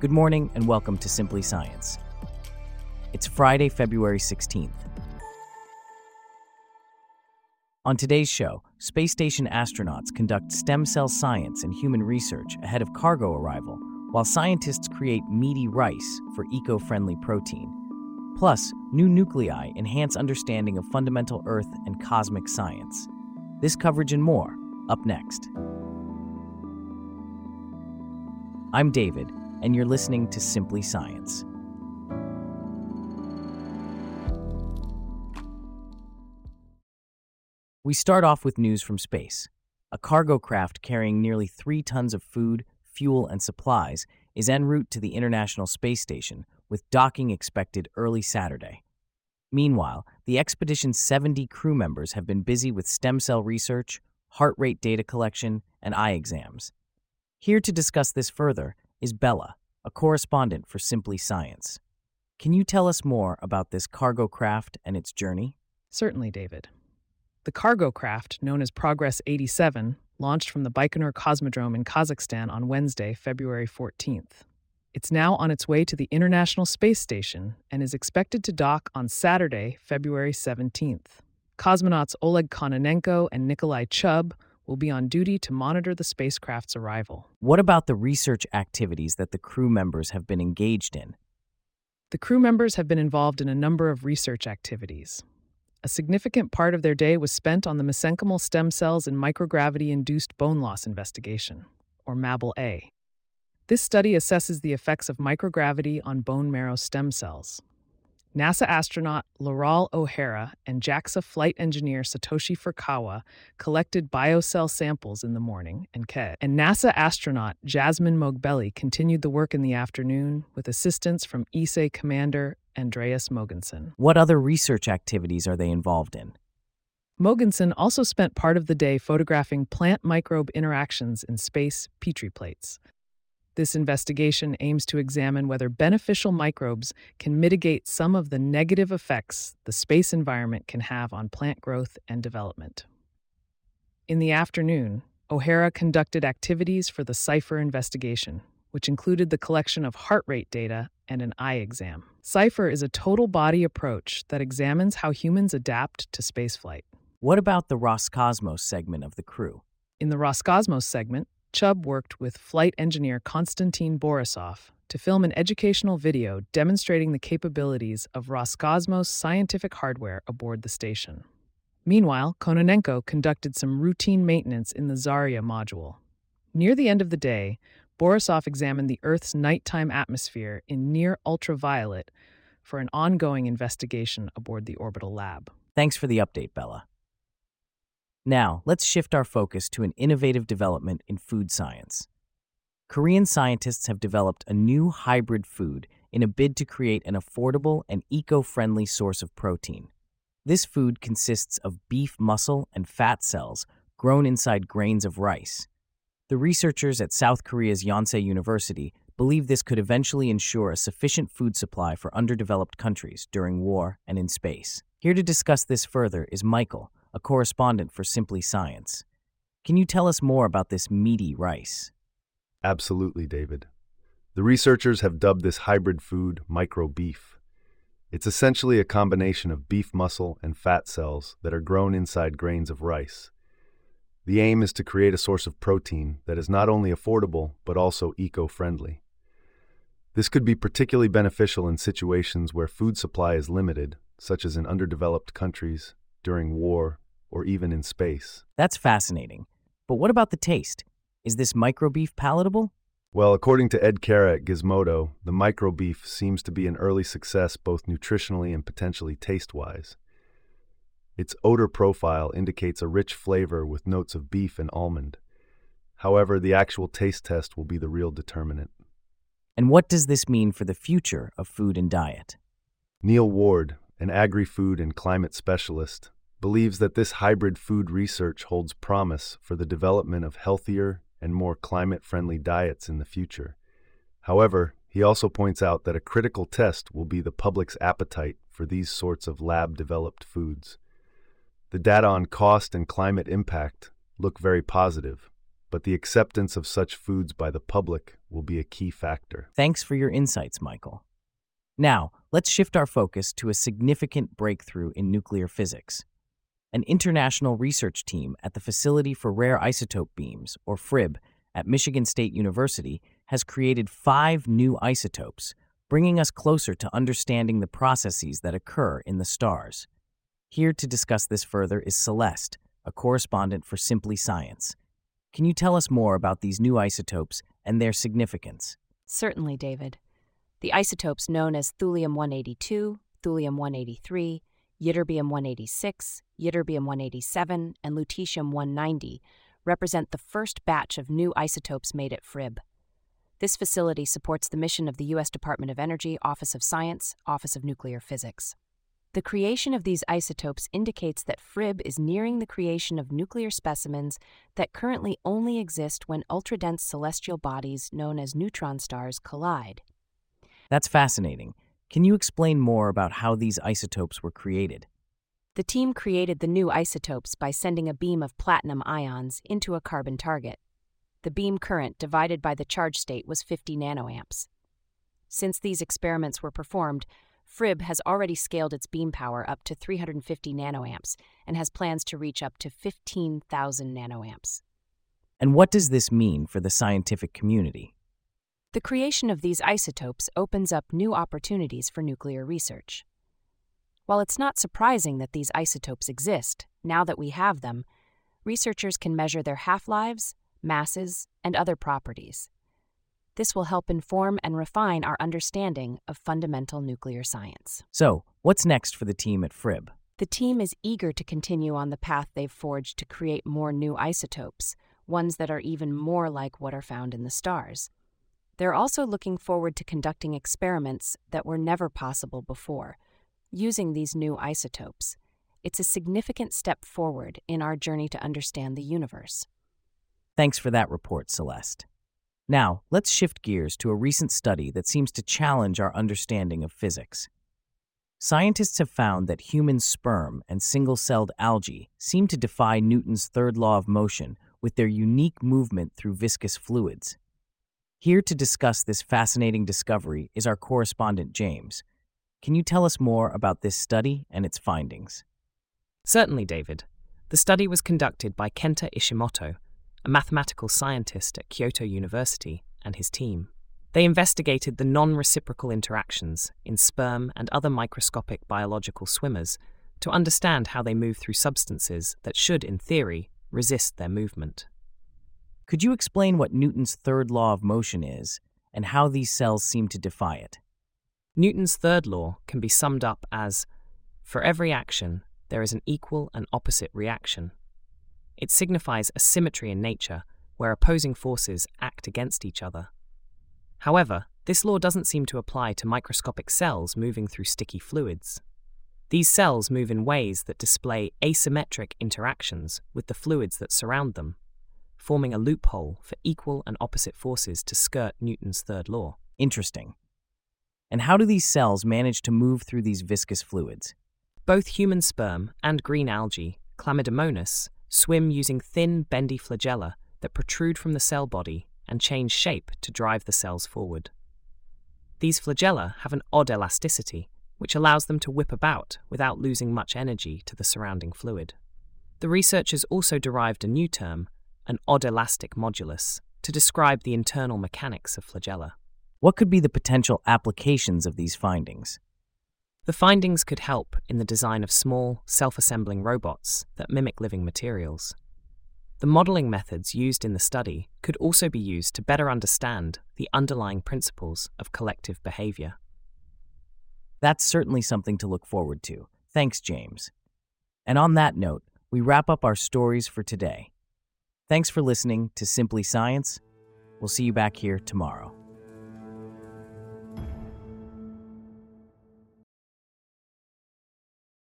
Good morning and welcome to Simply Science. It's Friday, February 16th. On today's show, space station astronauts conduct stem cell science and human research ahead of cargo arrival, while scientists create meaty rice for eco friendly protein. Plus, new nuclei enhance understanding of fundamental Earth and cosmic science. This coverage and more, up next. I'm David and you're listening to Simply Science. We start off with news from space. A cargo craft carrying nearly three tons of food, fuel, and supplies is en route to the International Space Station, with docking expected early Saturday. Meanwhile, the expedition's 70 crew members have been busy with stem cell research, heart rate data collection, and eye exams. Here to discuss this further is Bella, a correspondent for Simply Science. Can you tell us more about this cargo craft and its journey? Certainly, David. The cargo craft, known as Progress 87, launched from the Baikonur Cosmodrome in Kazakhstan on Wednesday, February 14th. It's now on its way to the International Space Station and is expected to dock on Saturday, February 17th. Cosmonauts Oleg Kononenko and Nikolai Chub will be on duty to monitor the spacecraft's arrival. What about the research activities that the crew members have been engaged in? The crew members have been involved in a number of research activities. A significant part of their day was spent on the mesenchymal stem cells and microgravity induced bone loss investigation, or MABL A. This study assesses the effects of microgravity on bone marrow stem cells. NASA astronaut Loral O'Hara and JAXA flight engineer Satoshi Furukawa collected biocell samples in the morning and KED. And NASA astronaut Jasmine Moghbeli continued the work in the afternoon with assistance from ESA commander Andreas Mogensen. What other research activities are they involved in? Mogensen also spent part of the day photographing plant microbe interactions in space Petri plates. This investigation aims to examine whether beneficial microbes can mitigate some of the negative effects the space environment can have on plant growth and development. In the afternoon, O'Hara conducted activities for the CIPHER investigation, which included the collection of heart rate data and an eye exam. CIPHER is a total body approach that examines how humans adapt to spaceflight. What about the Roscosmos segment of the crew? In the Roscosmos segment, Chub worked with flight engineer Konstantin Borisov to film an educational video demonstrating the capabilities of Roscosmos scientific hardware aboard the station. Meanwhile, Kononenko conducted some routine maintenance in the Zarya module. Near the end of the day, Borisov examined the Earth's nighttime atmosphere in near ultraviolet for an ongoing investigation aboard the orbital lab. Thanks for the update, Bella. Now, let's shift our focus to an innovative development in food science. Korean scientists have developed a new hybrid food in a bid to create an affordable and eco friendly source of protein. This food consists of beef muscle and fat cells grown inside grains of rice. The researchers at South Korea's Yonsei University believe this could eventually ensure a sufficient food supply for underdeveloped countries during war and in space. Here to discuss this further is Michael, a correspondent for Simply Science. Can you tell us more about this meaty rice? Absolutely, David. The researchers have dubbed this hybrid food micro beef. It's essentially a combination of beef muscle and fat cells that are grown inside grains of rice. The aim is to create a source of protein that is not only affordable but also eco friendly. This could be particularly beneficial in situations where food supply is limited, such as in underdeveloped countries, during war, or even in space. That's fascinating. But what about the taste? Is this micro beef palatable? Well, according to Ed Cara at Gizmodo, the micro beef seems to be an early success both nutritionally and potentially taste wise. Its odor profile indicates a rich flavor with notes of beef and almond. However, the actual taste test will be the real determinant. And what does this mean for the future of food and diet? Neil Ward, an agri food and climate specialist, believes that this hybrid food research holds promise for the development of healthier and more climate friendly diets in the future. However, he also points out that a critical test will be the public's appetite for these sorts of lab developed foods. The data on cost and climate impact look very positive, but the acceptance of such foods by the public will be a key factor. Thanks for your insights, Michael. Now, let's shift our focus to a significant breakthrough in nuclear physics. An international research team at the Facility for Rare Isotope Beams, or FRIB, at Michigan State University has created five new isotopes, bringing us closer to understanding the processes that occur in the stars. Here to discuss this further is Celeste, a correspondent for Simply Science. Can you tell us more about these new isotopes and their significance? Certainly, David. The isotopes known as thulium 182, thulium 183, ytterbium 186, ytterbium 187, and lutetium 190 represent the first batch of new isotopes made at FRIB. This facility supports the mission of the U.S. Department of Energy, Office of Science, Office of Nuclear Physics. The creation of these isotopes indicates that FRIB is nearing the creation of nuclear specimens that currently only exist when ultra-dense celestial bodies known as neutron stars collide. That's fascinating. Can you explain more about how these isotopes were created? The team created the new isotopes by sending a beam of platinum ions into a carbon target. The beam current divided by the charge state was 50 nanoamps. Since these experiments were performed, FRIB has already scaled its beam power up to 350 nanoamps and has plans to reach up to 15,000 nanoamps. And what does this mean for the scientific community? The creation of these isotopes opens up new opportunities for nuclear research. While it's not surprising that these isotopes exist, now that we have them, researchers can measure their half lives, masses, and other properties. This will help inform and refine our understanding of fundamental nuclear science. So, what's next for the team at FRIB? The team is eager to continue on the path they've forged to create more new isotopes, ones that are even more like what are found in the stars. They're also looking forward to conducting experiments that were never possible before using these new isotopes. It's a significant step forward in our journey to understand the universe. Thanks for that report, Celeste. Now, let's shift gears to a recent study that seems to challenge our understanding of physics. Scientists have found that human sperm and single celled algae seem to defy Newton's third law of motion with their unique movement through viscous fluids. Here to discuss this fascinating discovery is our correspondent, James. Can you tell us more about this study and its findings? Certainly, David. The study was conducted by Kenta Ishimoto, a mathematical scientist at Kyoto University, and his team. They investigated the non reciprocal interactions in sperm and other microscopic biological swimmers to understand how they move through substances that should, in theory, resist their movement. Could you explain what Newton's third law of motion is and how these cells seem to defy it? Newton's third law can be summed up as for every action, there is an equal and opposite reaction. It signifies a symmetry in nature where opposing forces act against each other. However, this law doesn't seem to apply to microscopic cells moving through sticky fluids. These cells move in ways that display asymmetric interactions with the fluids that surround them, forming a loophole for equal and opposite forces to skirt Newton's third law. Interesting. And how do these cells manage to move through these viscous fluids? Both human sperm and green algae, Chlamydomonas, swim using thin, bendy flagella that protrude from the cell body and change shape to drive the cells forward. These flagella have an odd elasticity, which allows them to whip about without losing much energy to the surrounding fluid. The researchers also derived a new term, an odd elastic modulus, to describe the internal mechanics of flagella. What could be the potential applications of these findings? The findings could help in the design of small, self assembling robots that mimic living materials. The modeling methods used in the study could also be used to better understand the underlying principles of collective behavior. That's certainly something to look forward to. Thanks, James. And on that note, we wrap up our stories for today. Thanks for listening to Simply Science. We'll see you back here tomorrow.